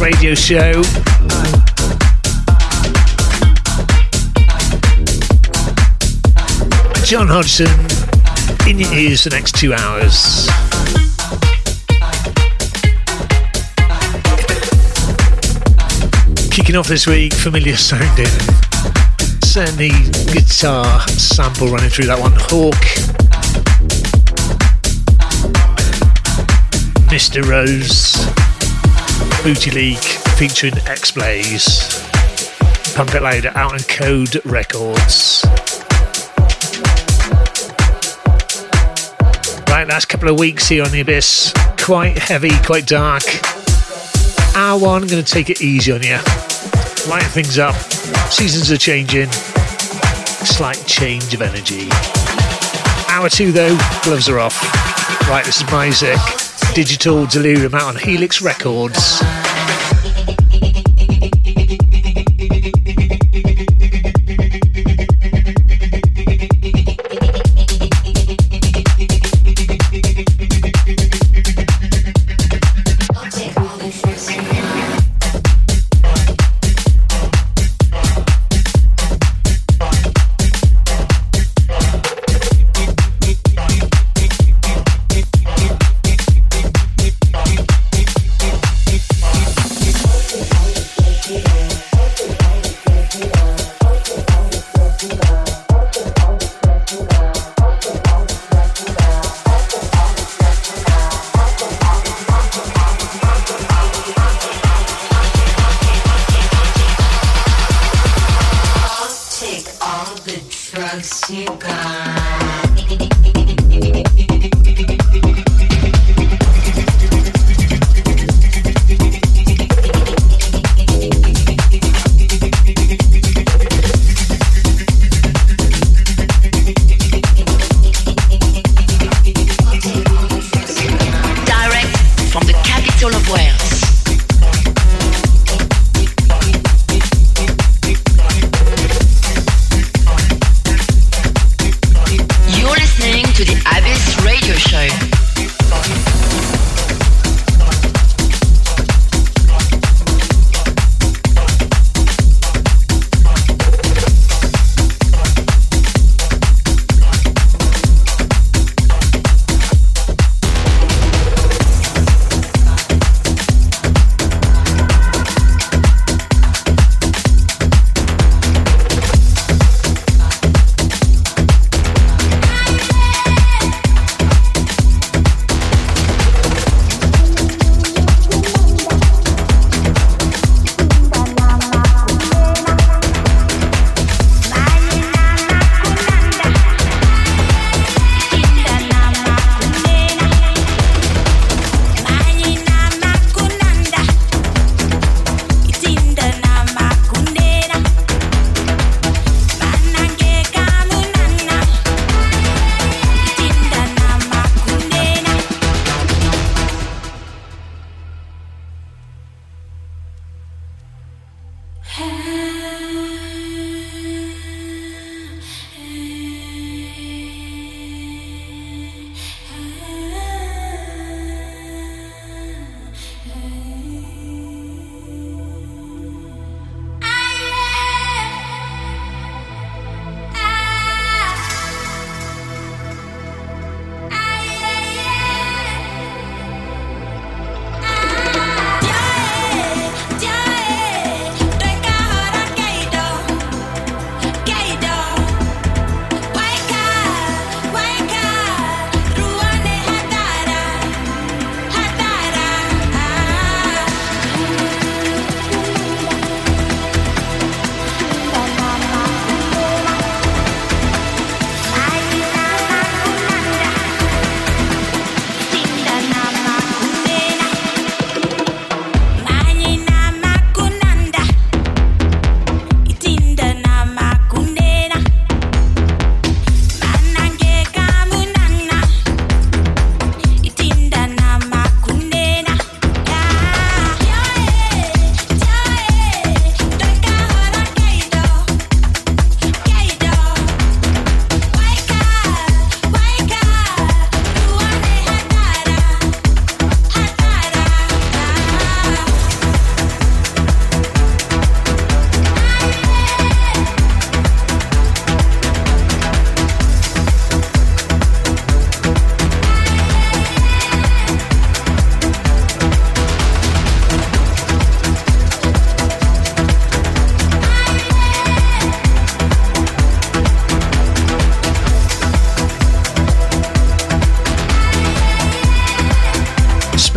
Radio show. John Hodgson in your ears the next two hours. Kicking off this week, familiar sounding. Certainly guitar sample running through that one. Hawk. Mr. Rose. Booty League featuring X Blaze. Pump It Louder out on Code Records. Right, last couple of weeks here on the Abyss. Quite heavy, quite dark. Hour one, to take it easy on you. Light things up. Seasons are changing. Slight change of energy. Hour two, though, gloves are off. Right, this is Myzik. Digital Delirium out on Helix Records.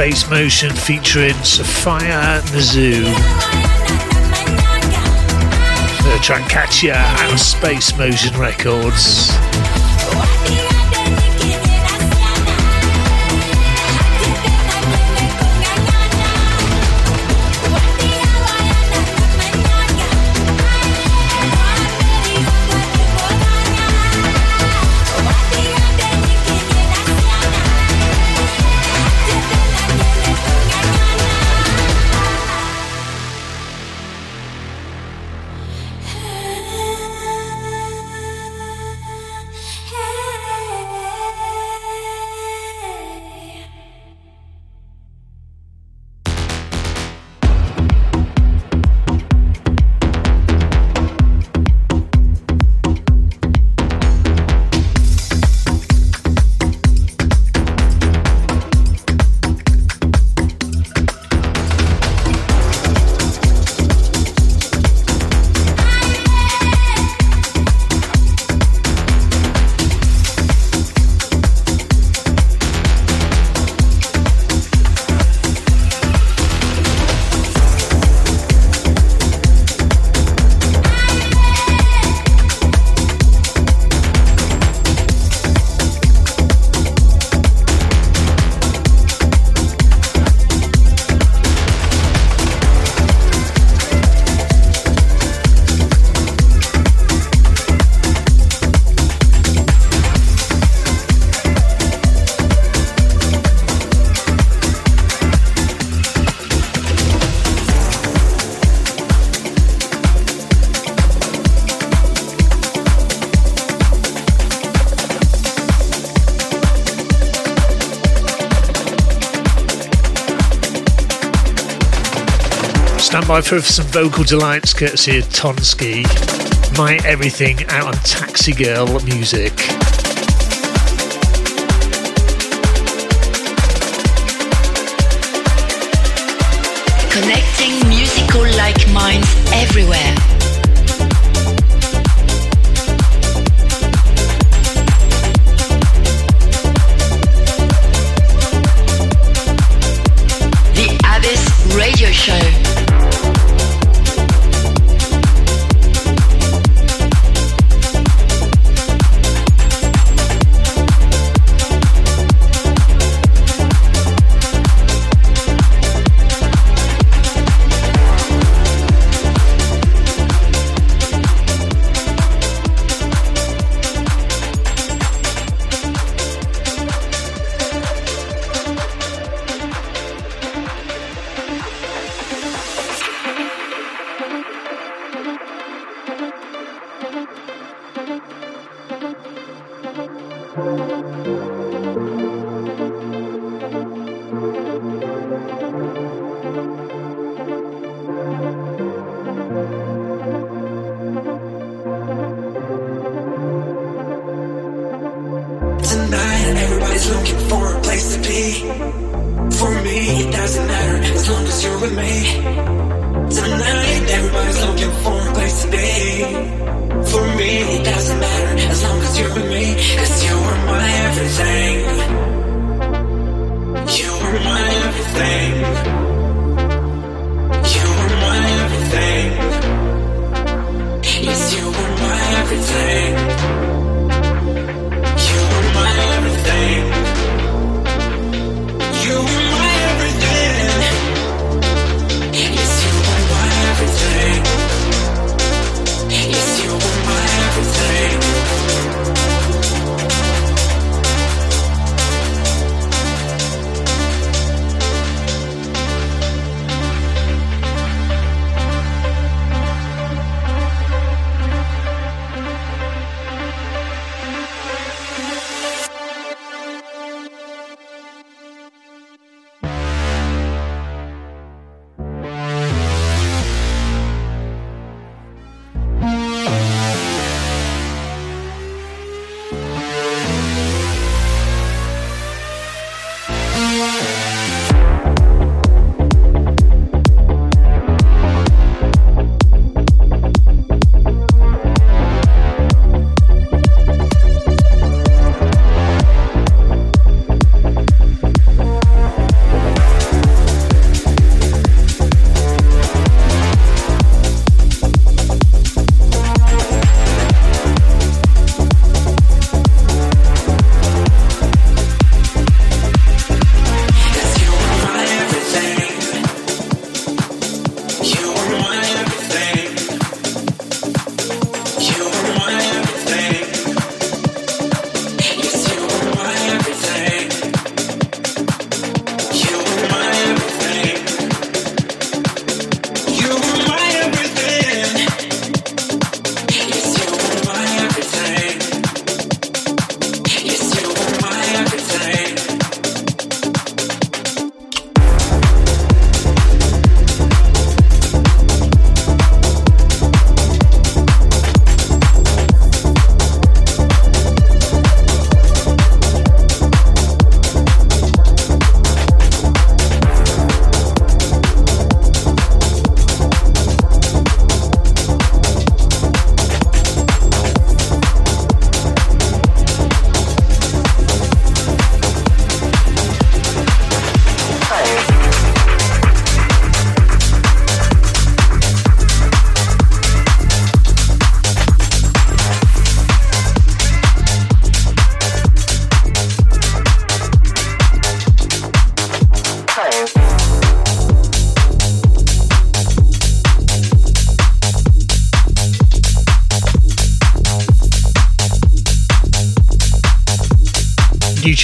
Space Motion featuring Sophia Nazou. The Trancatya and Space Motion Records. For some vocal delights courtesy of Tonsky. My Everything out on Taxi Girl Music. Connecting musical like minds everywhere.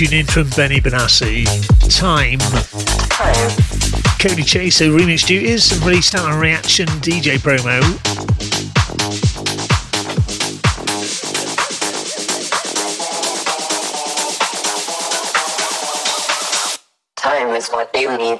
Tune in from Benny Benassi. Time. Cody Chase, so remix duties, released out on Reaction DJ promo. Time is what you need.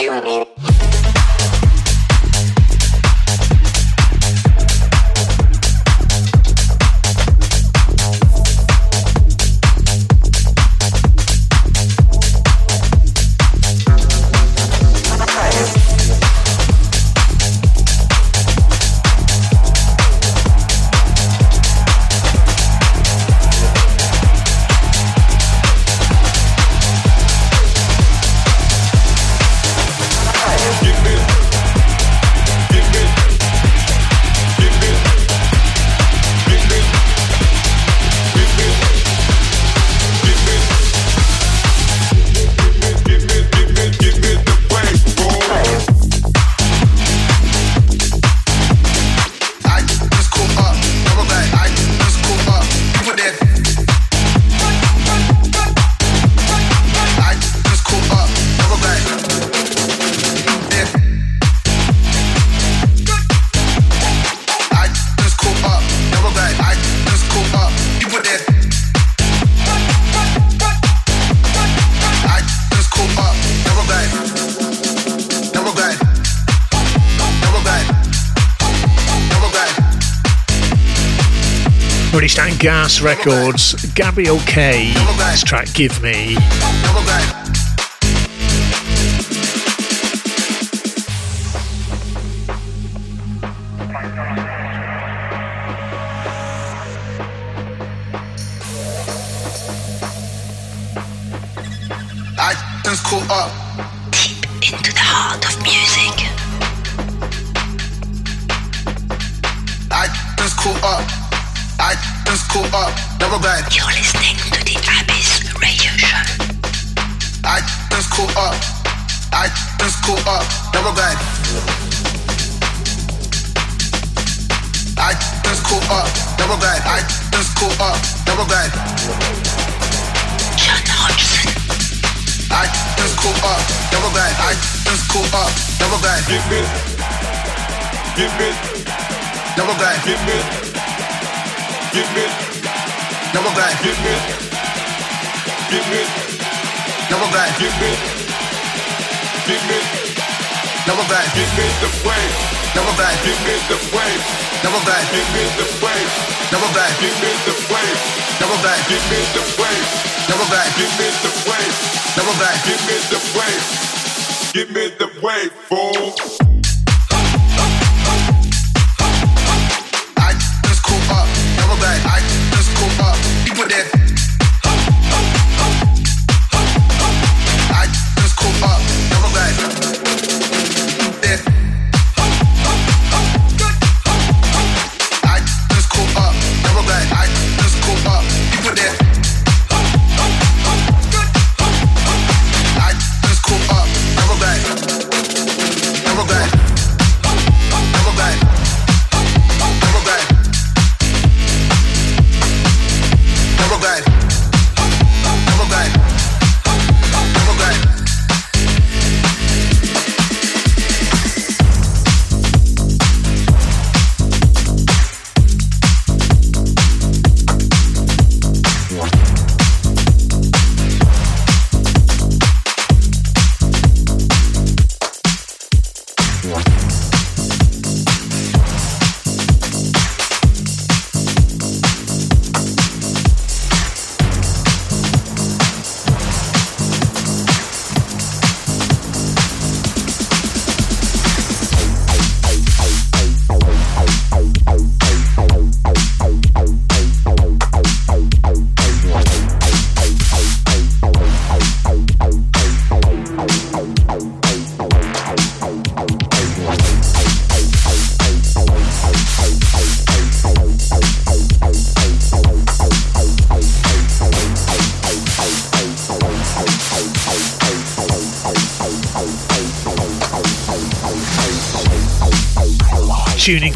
Pyramid. Gas Records, Gabriel K. This track Give Me.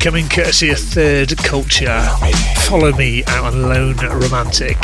Coming courtesy of Third Culture. Follow me out on Lone Romantic.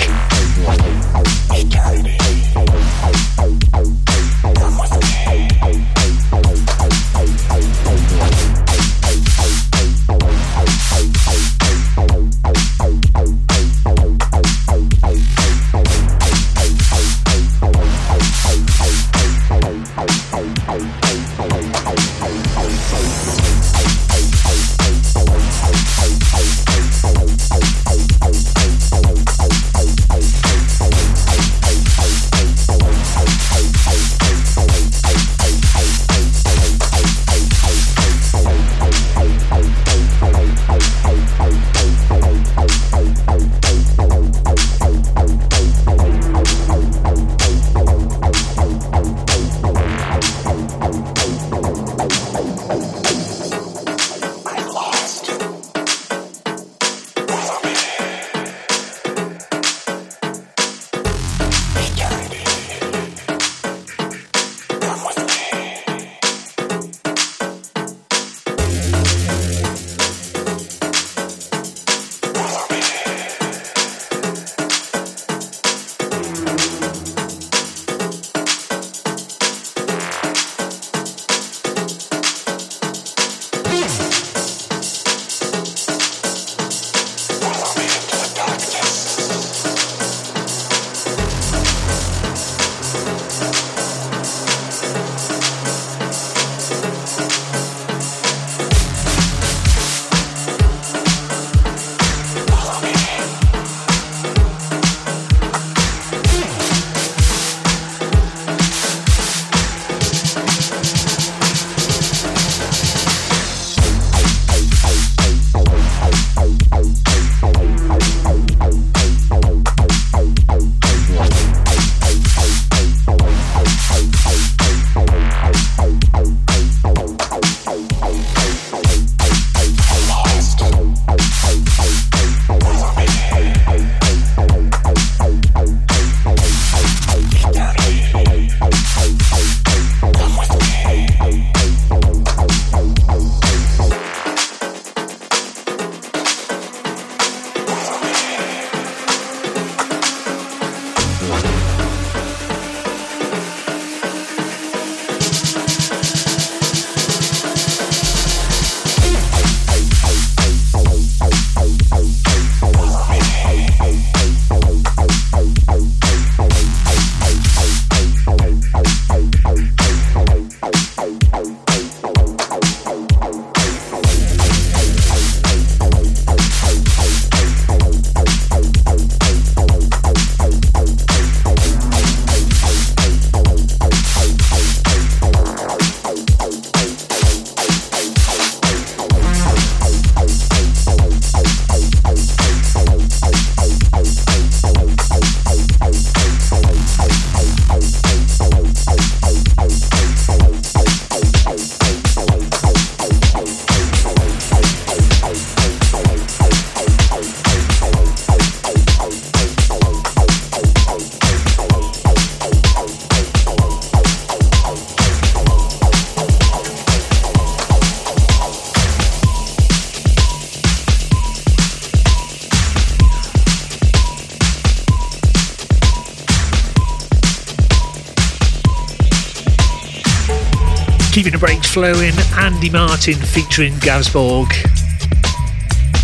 Flowing, Andy Martin featuring Gavsborg.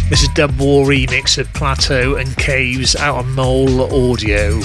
This is Dub War remix of Plateau and Caves out on Mole Audio.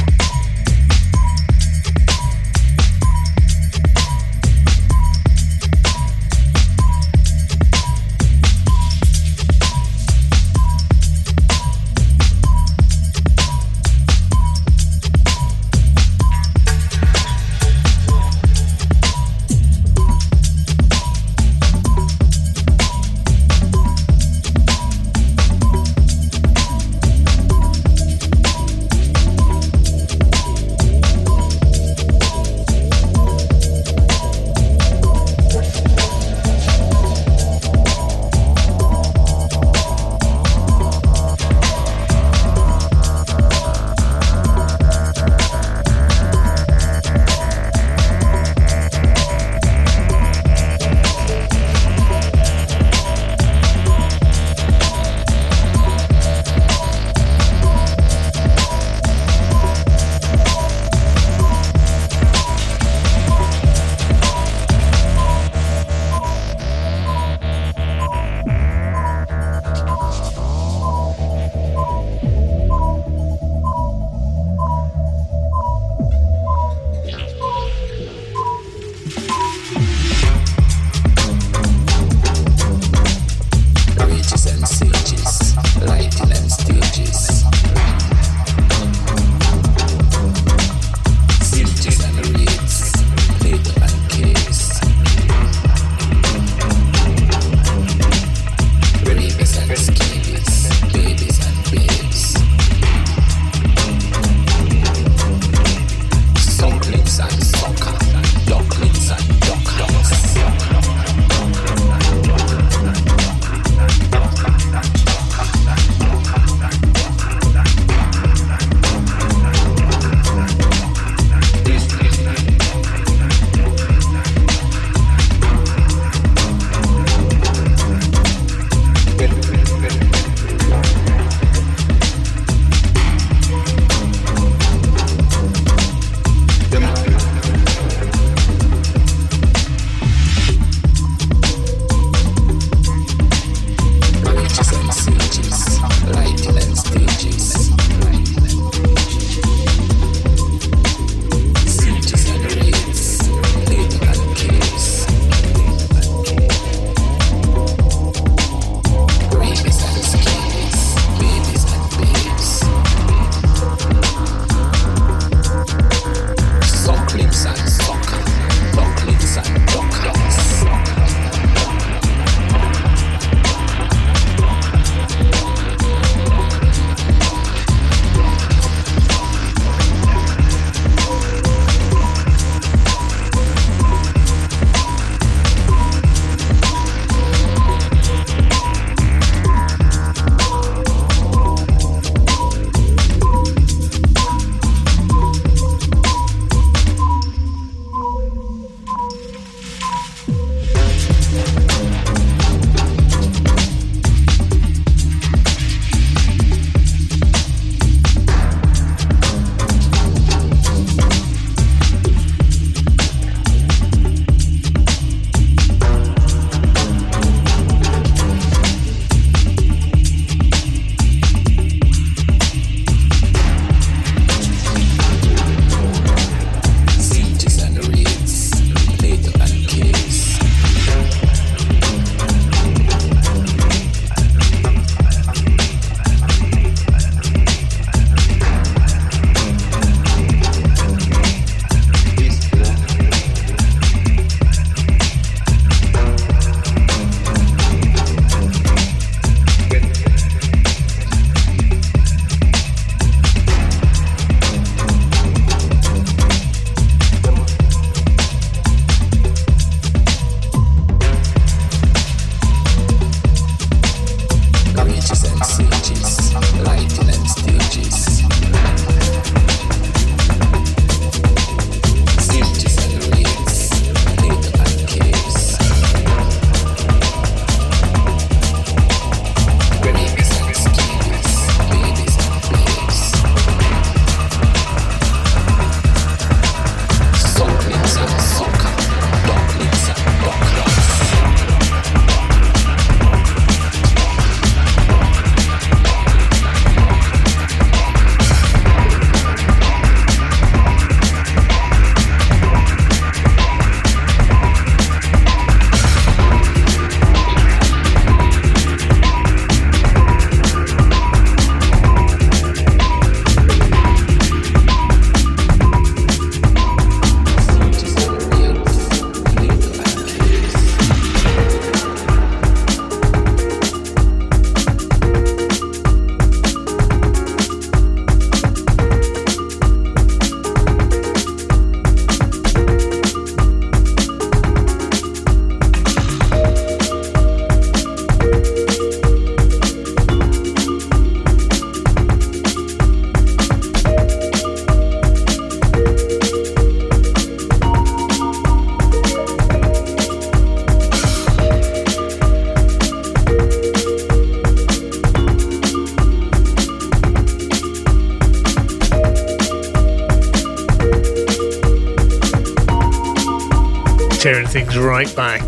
Things right back.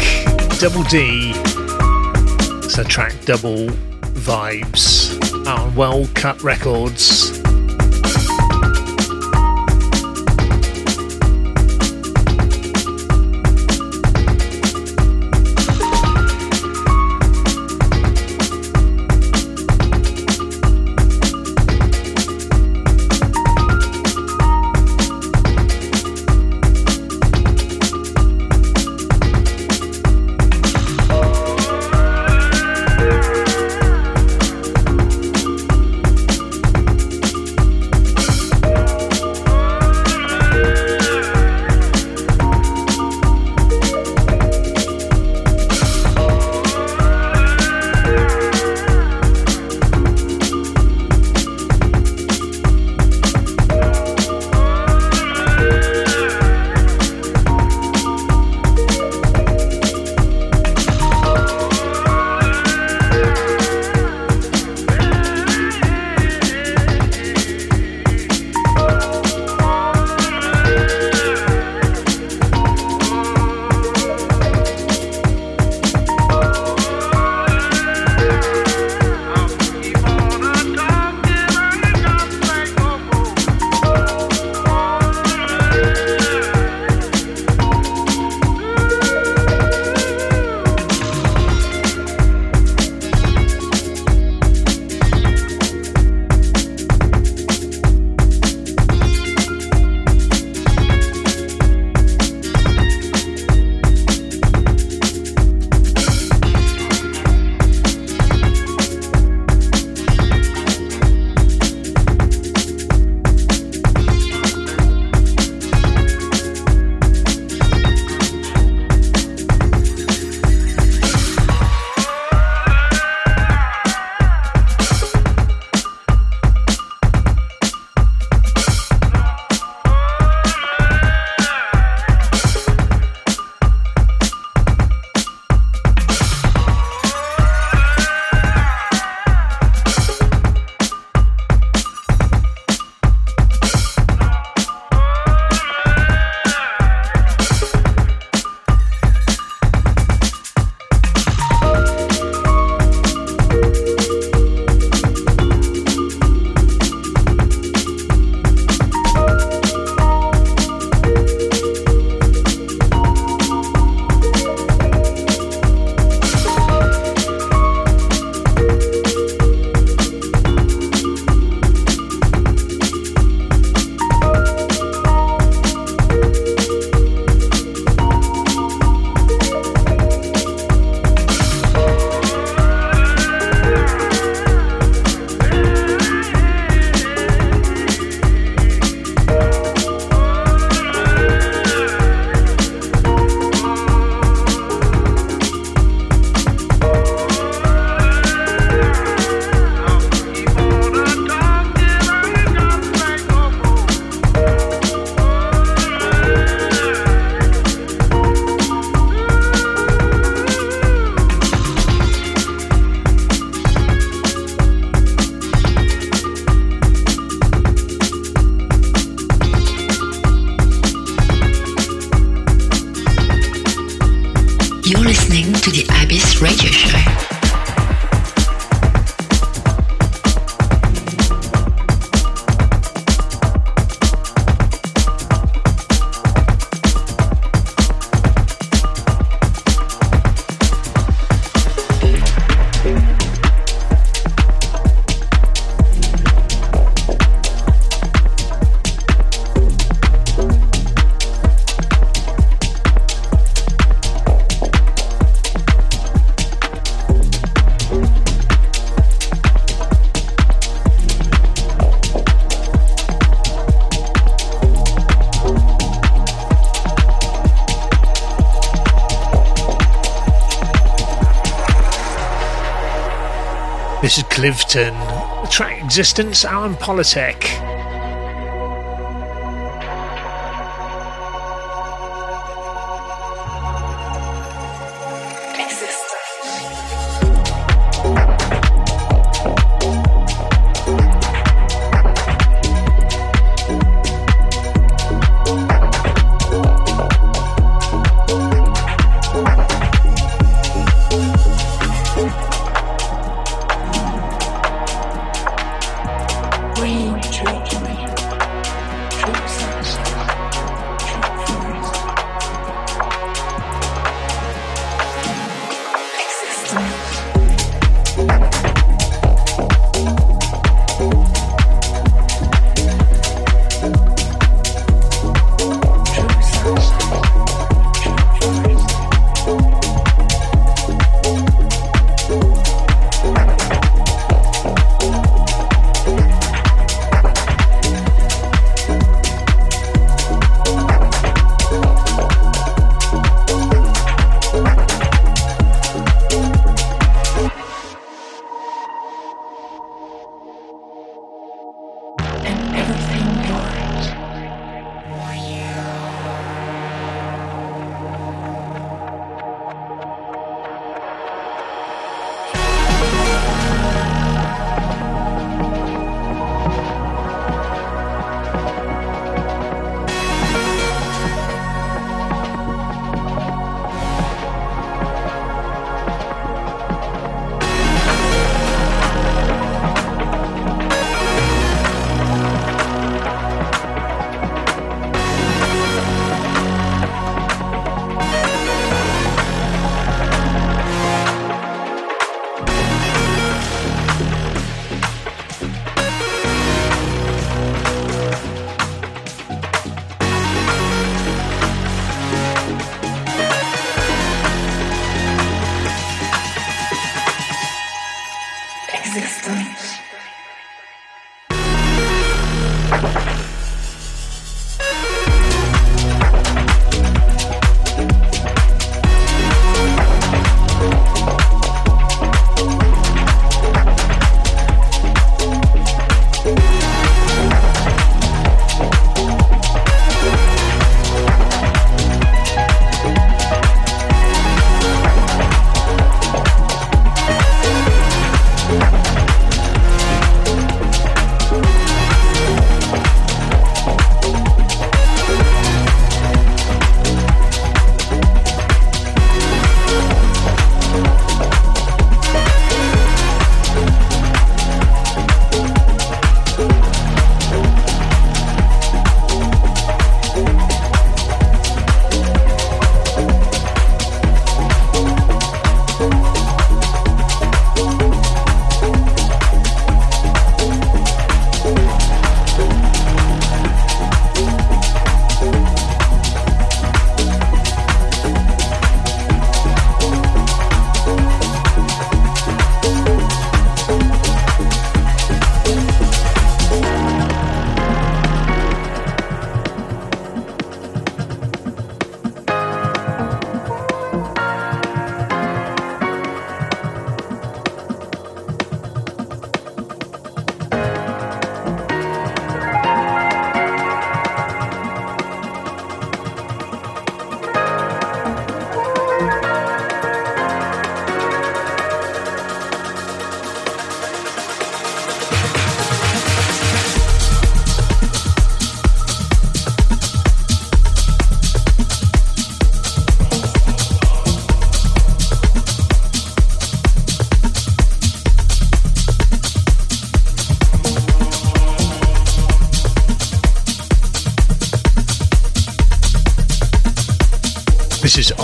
Double D. It's a track Double Vibes on Well Cut Records. Cliveden. The track Existence, Alan Politek.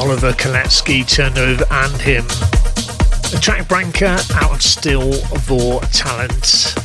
Oliver Koletzki, Turnover and him. The track Branca out of Stil vor Talent.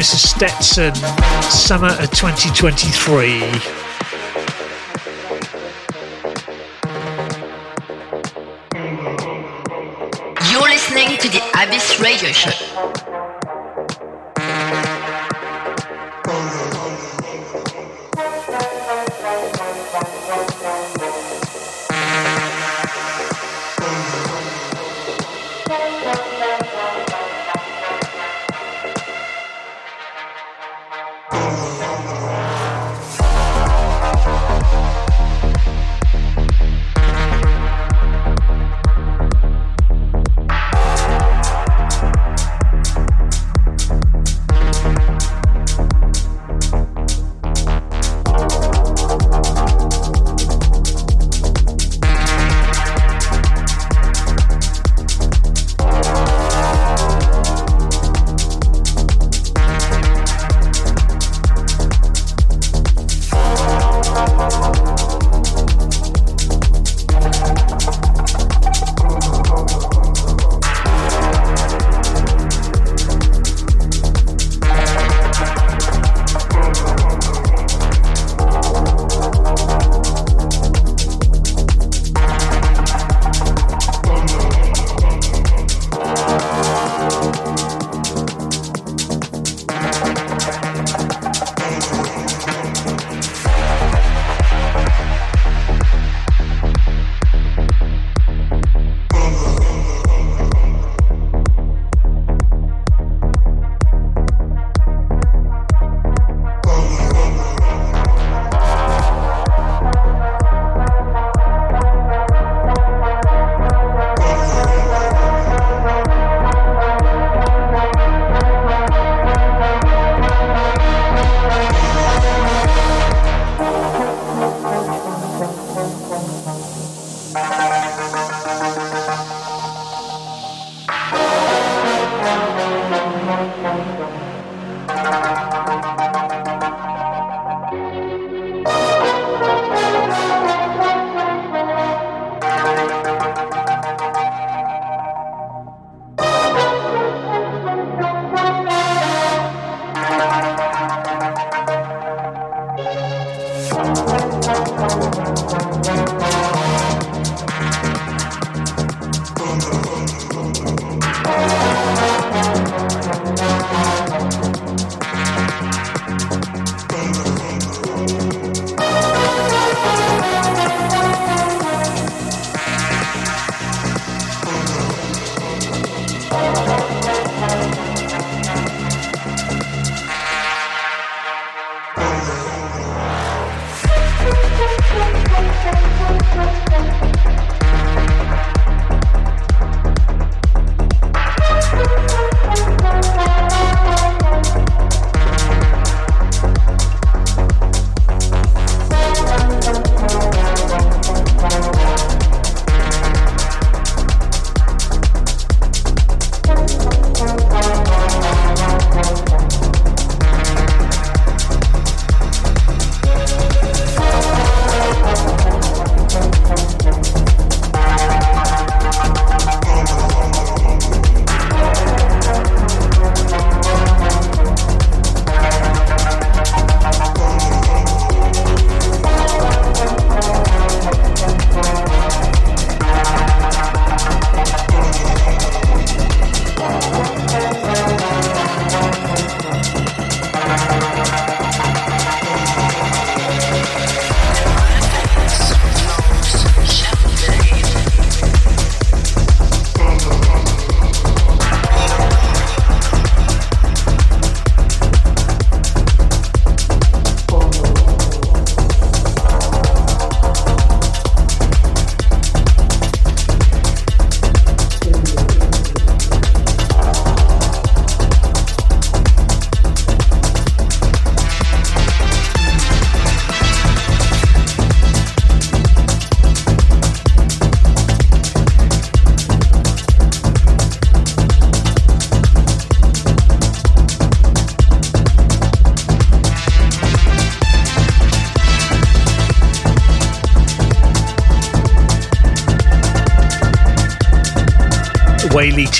Is Stetson, summer of 2023. You're listening to the Abyss Radio Show.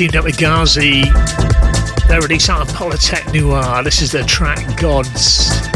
Teamed up with Ghazi Their release on Polytech Noir. This is the track Gods.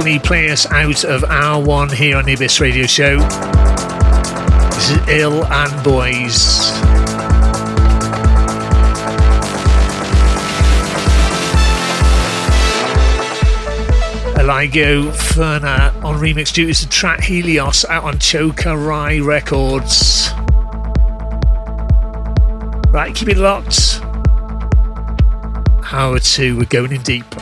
Play us out of hour one here on the Abyss Radio Show. This is Ill and Boys. Eligo Ferner on remix duties to track Helios out on Choka Rai Records. Right, keep it locked. Hour two, we're going in deep.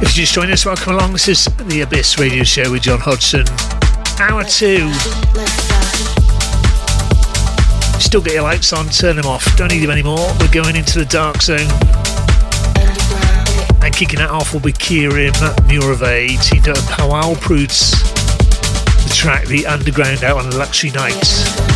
If you just joined us, welcome along. This is the Abyss Radio Show with John Hodgson. Hour two. Still get your lights on, turn them off. Don't need them anymore. We're going into the dark zone. And kicking that off will be Kierim Murave, with Powell Prudes. The track The Underground out on Luxury Nights.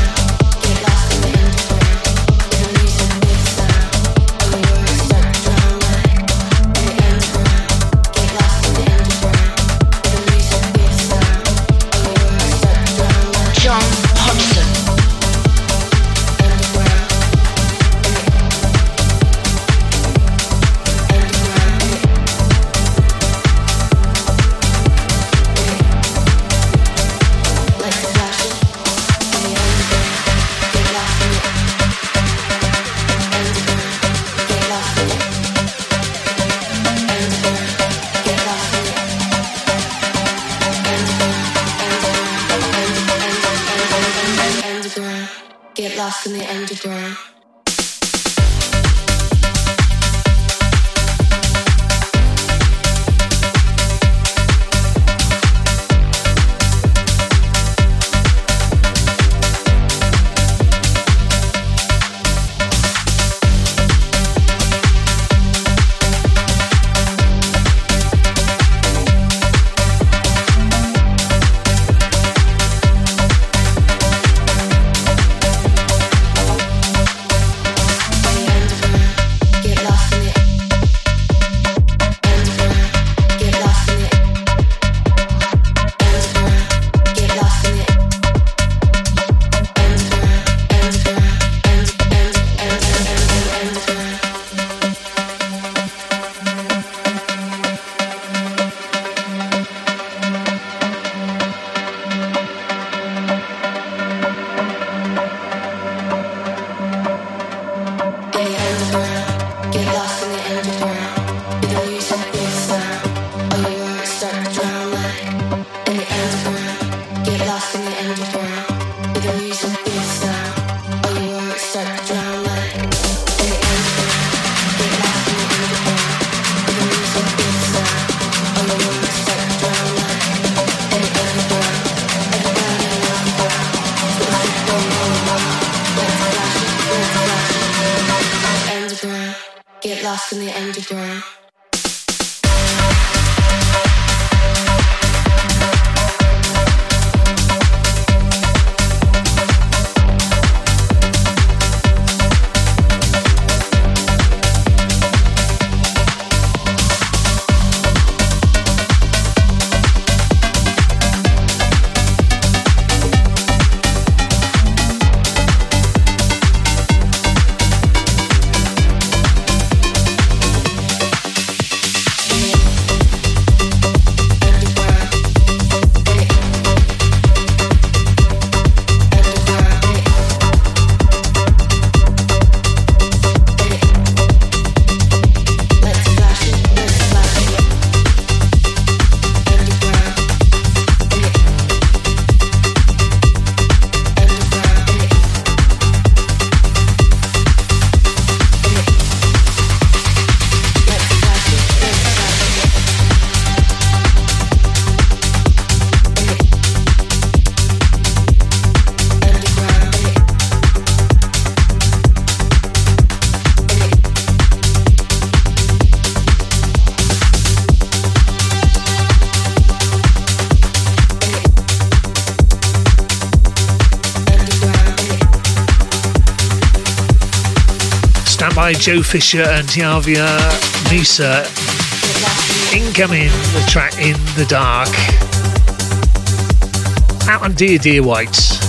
Joe Fisher and Tiavia Misa. Incoming the track In the Dark. Out on Dear Dear Whites.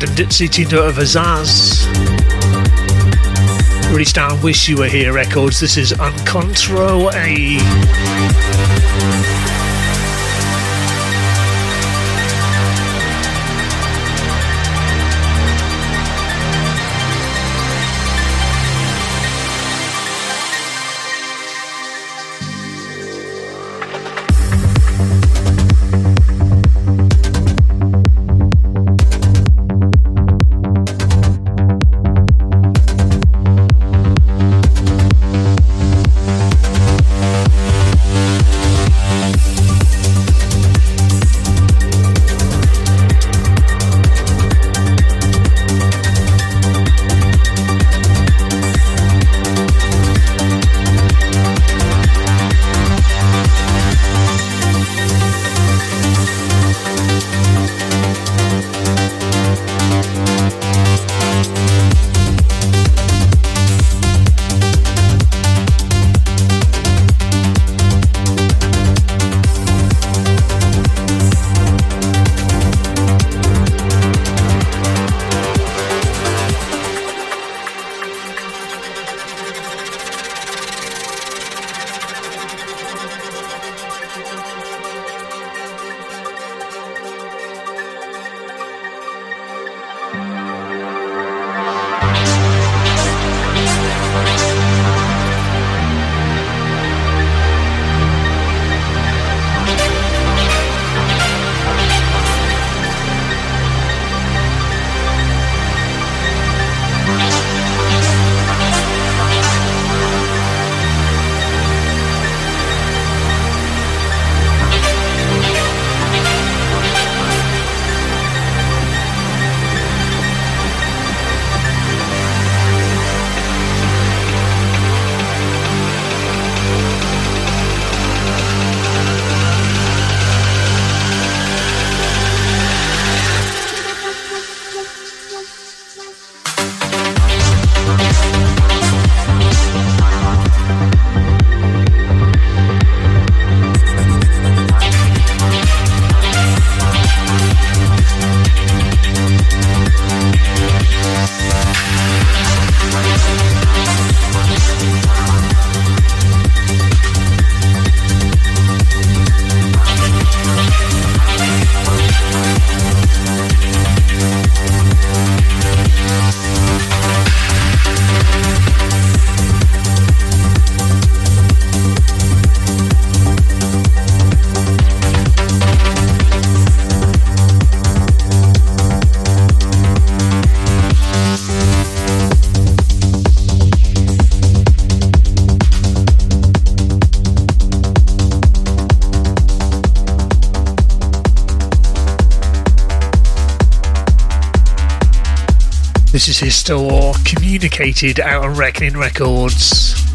Adam teamed up with Azaz. Really starting Wish You Were Here records. This is Uncontro A. This is Histor communicated out on Reckoning Records.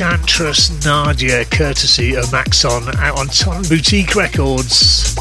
Enchantress Nadia, courtesy of Maxon, out on Ton Boutique Records.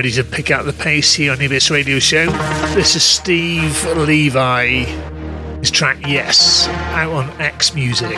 Ready to pick up the pace here on Ibis Radio Show. This is Steve Levi. His track Yes, out on X Music.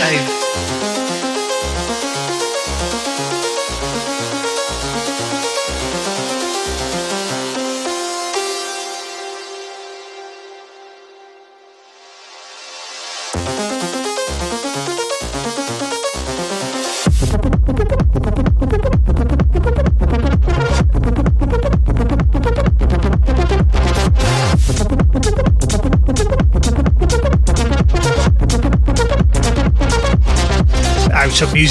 Show.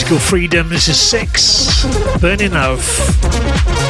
Musical freedom. This is six. Burning Love.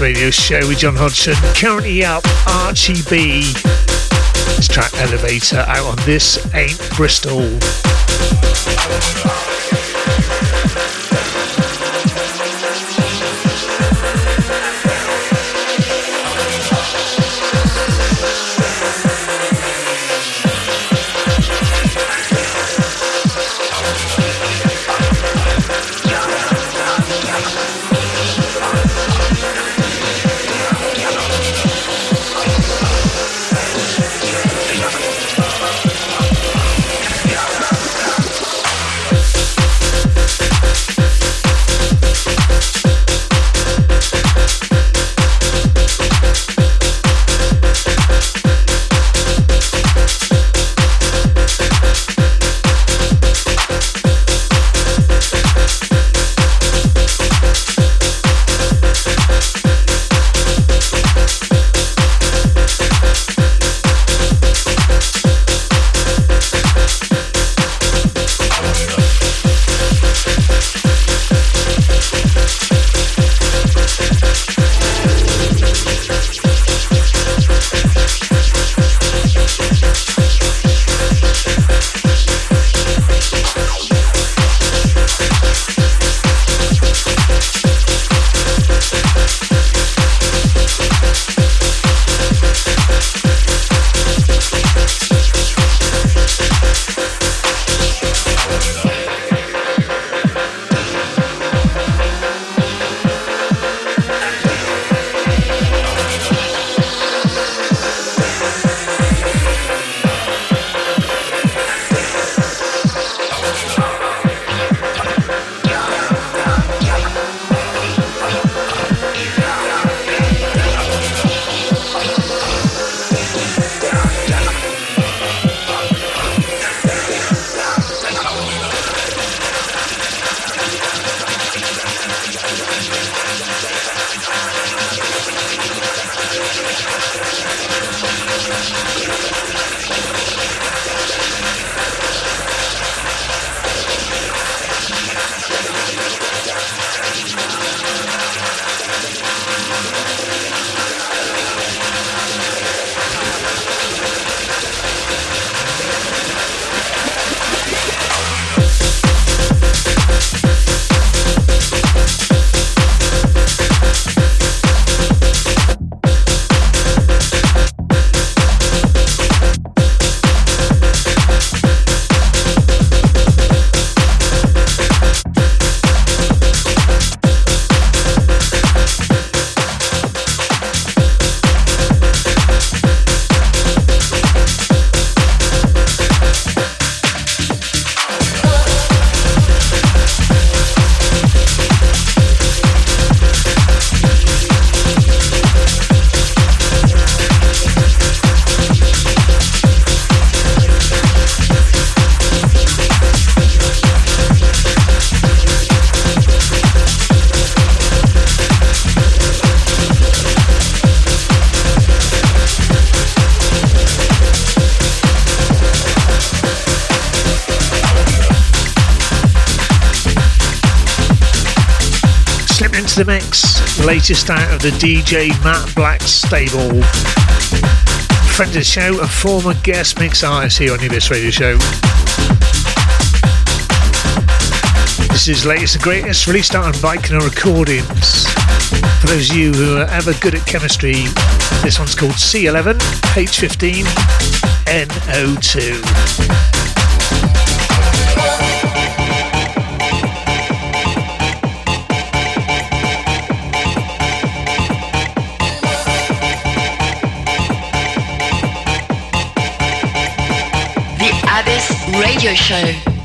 Radio Show with John Hodgson. Currently up, Archie B. His track Elevator out on This Ain't Bristol. Latest out of the DJ Matt Black stable. Friend of the show, a former guest mix artist here on the Radio Show. This is latest and greatest, released out on Baikonur Recordings. For those of you who are ever good at chemistry, this one's called C11, H15, NO2. Radio show.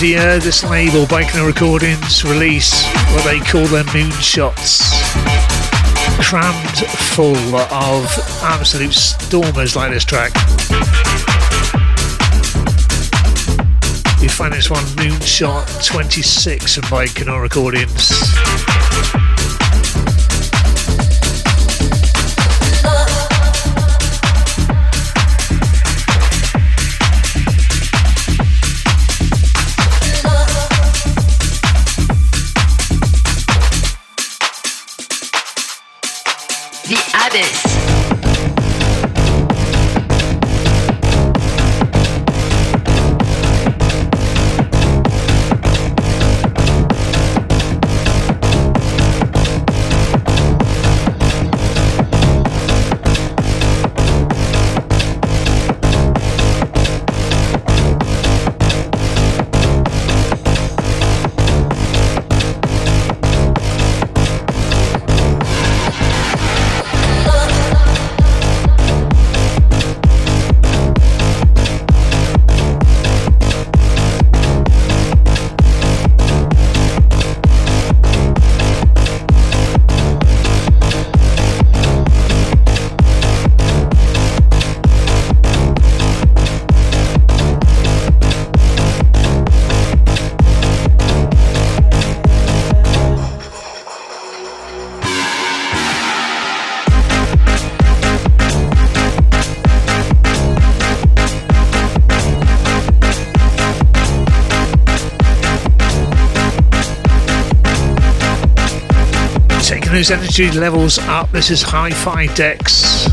This label, Baikonur Recordings, release what they call their moonshots. Crammed full of absolute stormers like this track. You find this one, Moonshot 26 from Baikonur Recordings. Energy levels up. This is Hi-Fi Decks,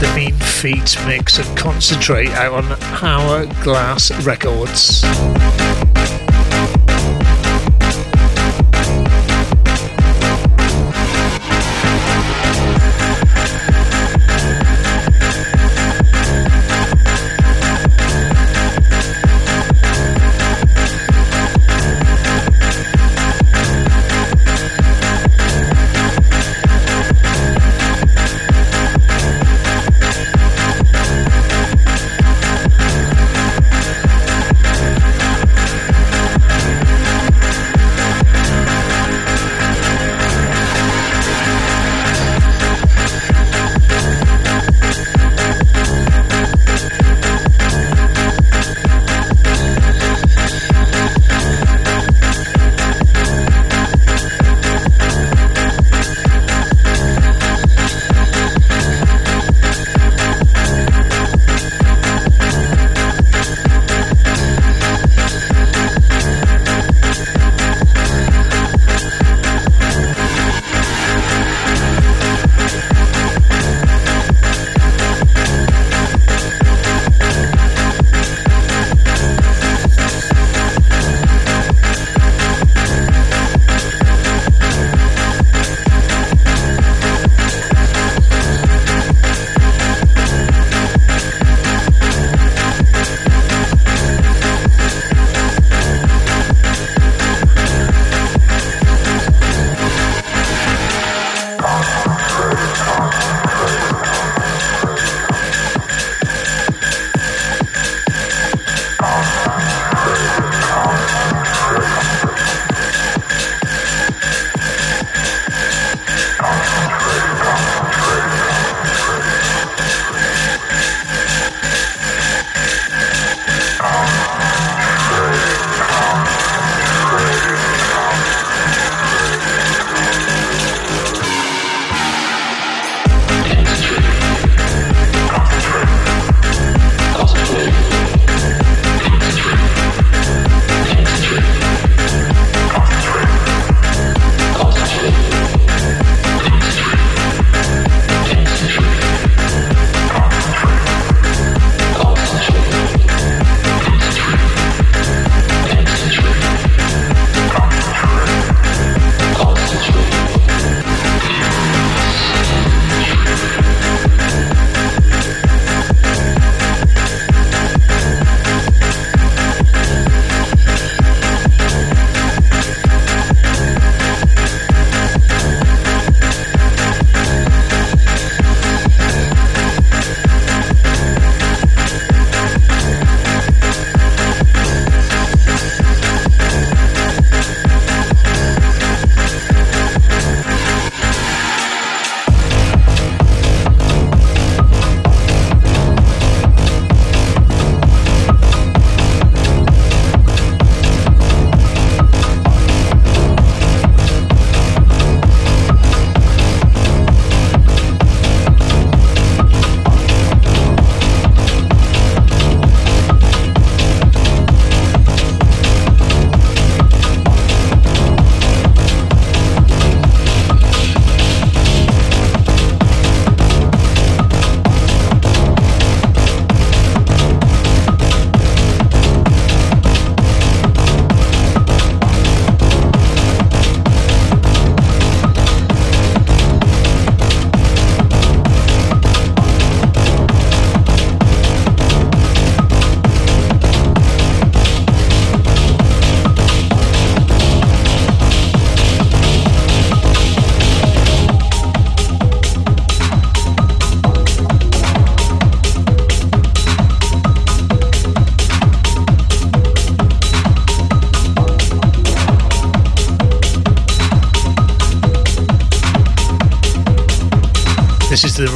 the Mean Feet mix, and concentrate out on Hourglass Records.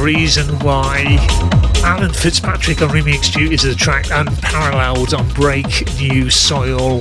Reason why Alan Fitzpatrick on Remix Duties is a track unparalleled on Break New Soil.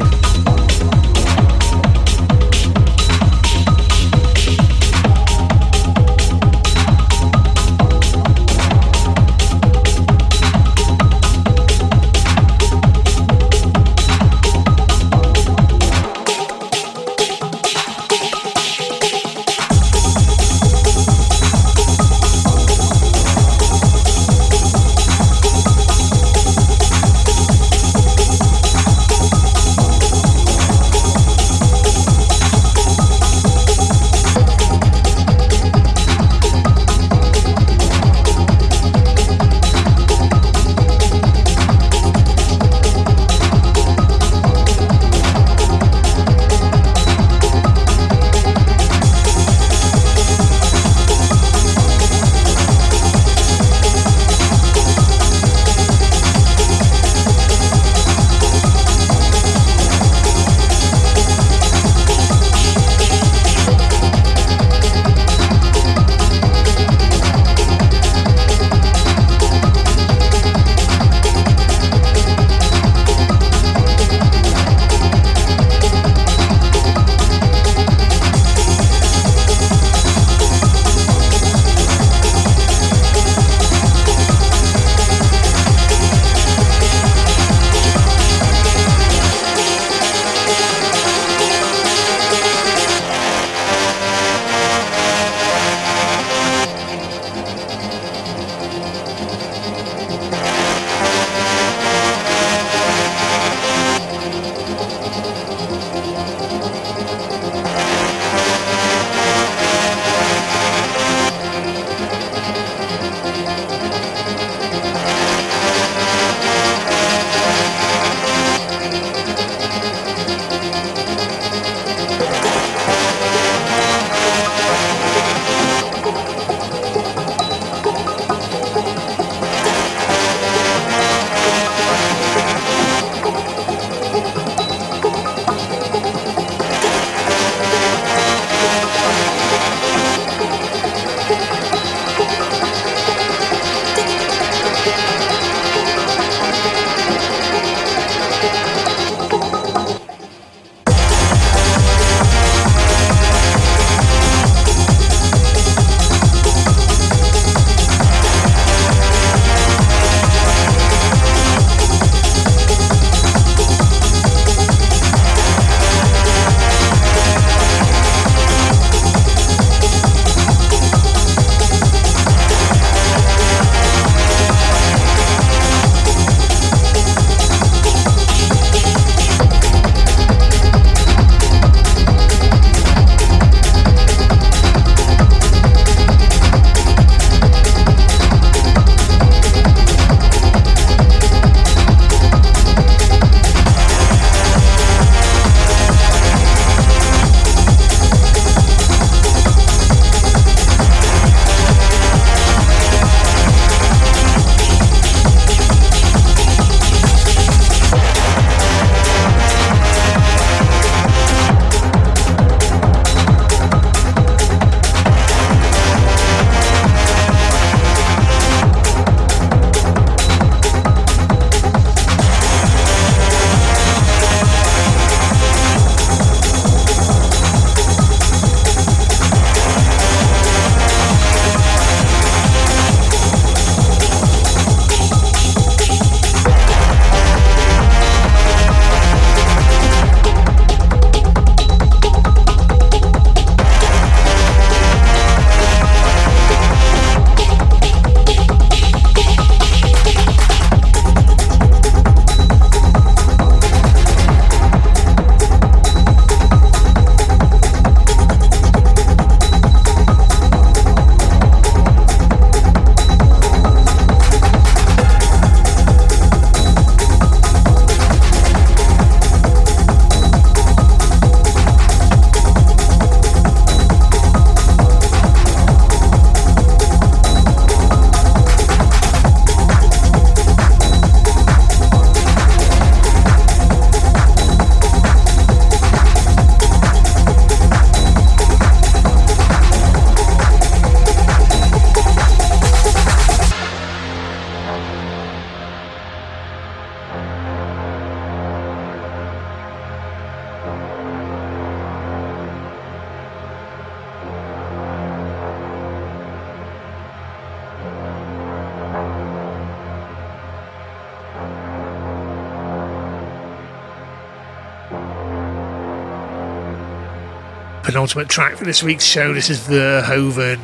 Penultimate track for this week's show. This is Verhoeven.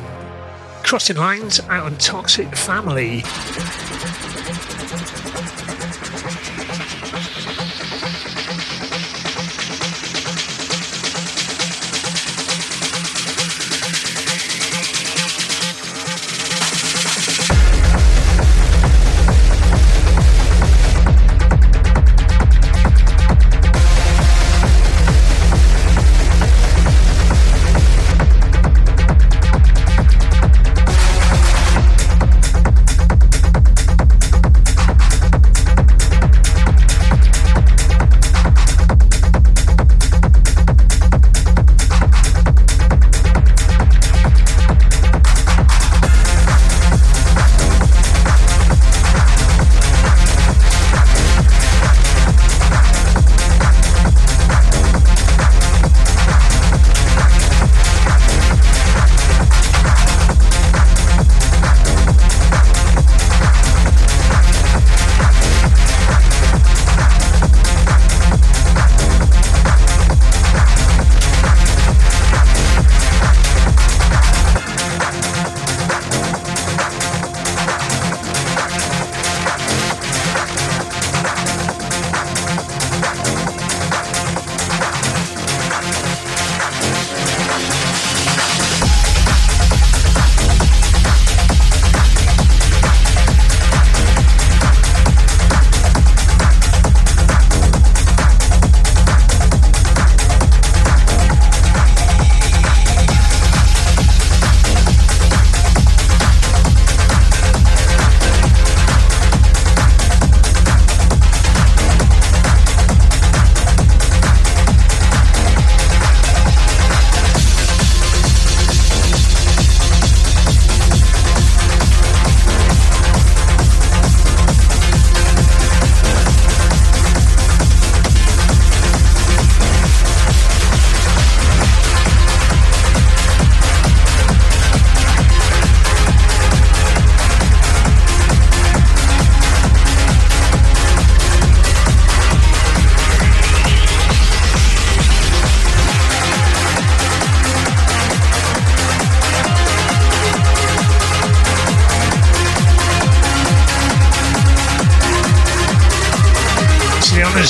Crossing lines out on Toxic Family.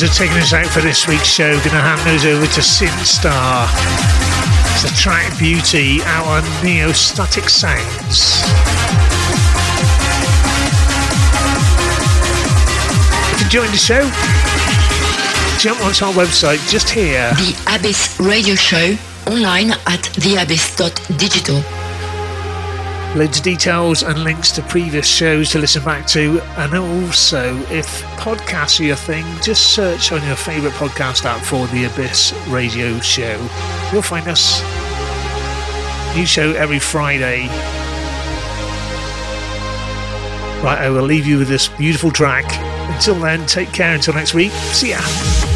Are taking us out for this week's show. Going to hand those over to Sinstar. It's a track Beauty out on Neostatic Sounds. If you enjoying the show, jump onto our website just here. The Abyss Radio Show online at theabyss.digital. Loads of details and links to previous shows to listen back to. And also, if podcasts are your thing, just search on your favourite podcast app for The Abyss Radio Show. You'll find us. New show every Friday. Right, I will leave you with this beautiful track. Until then, take care until next week. See ya.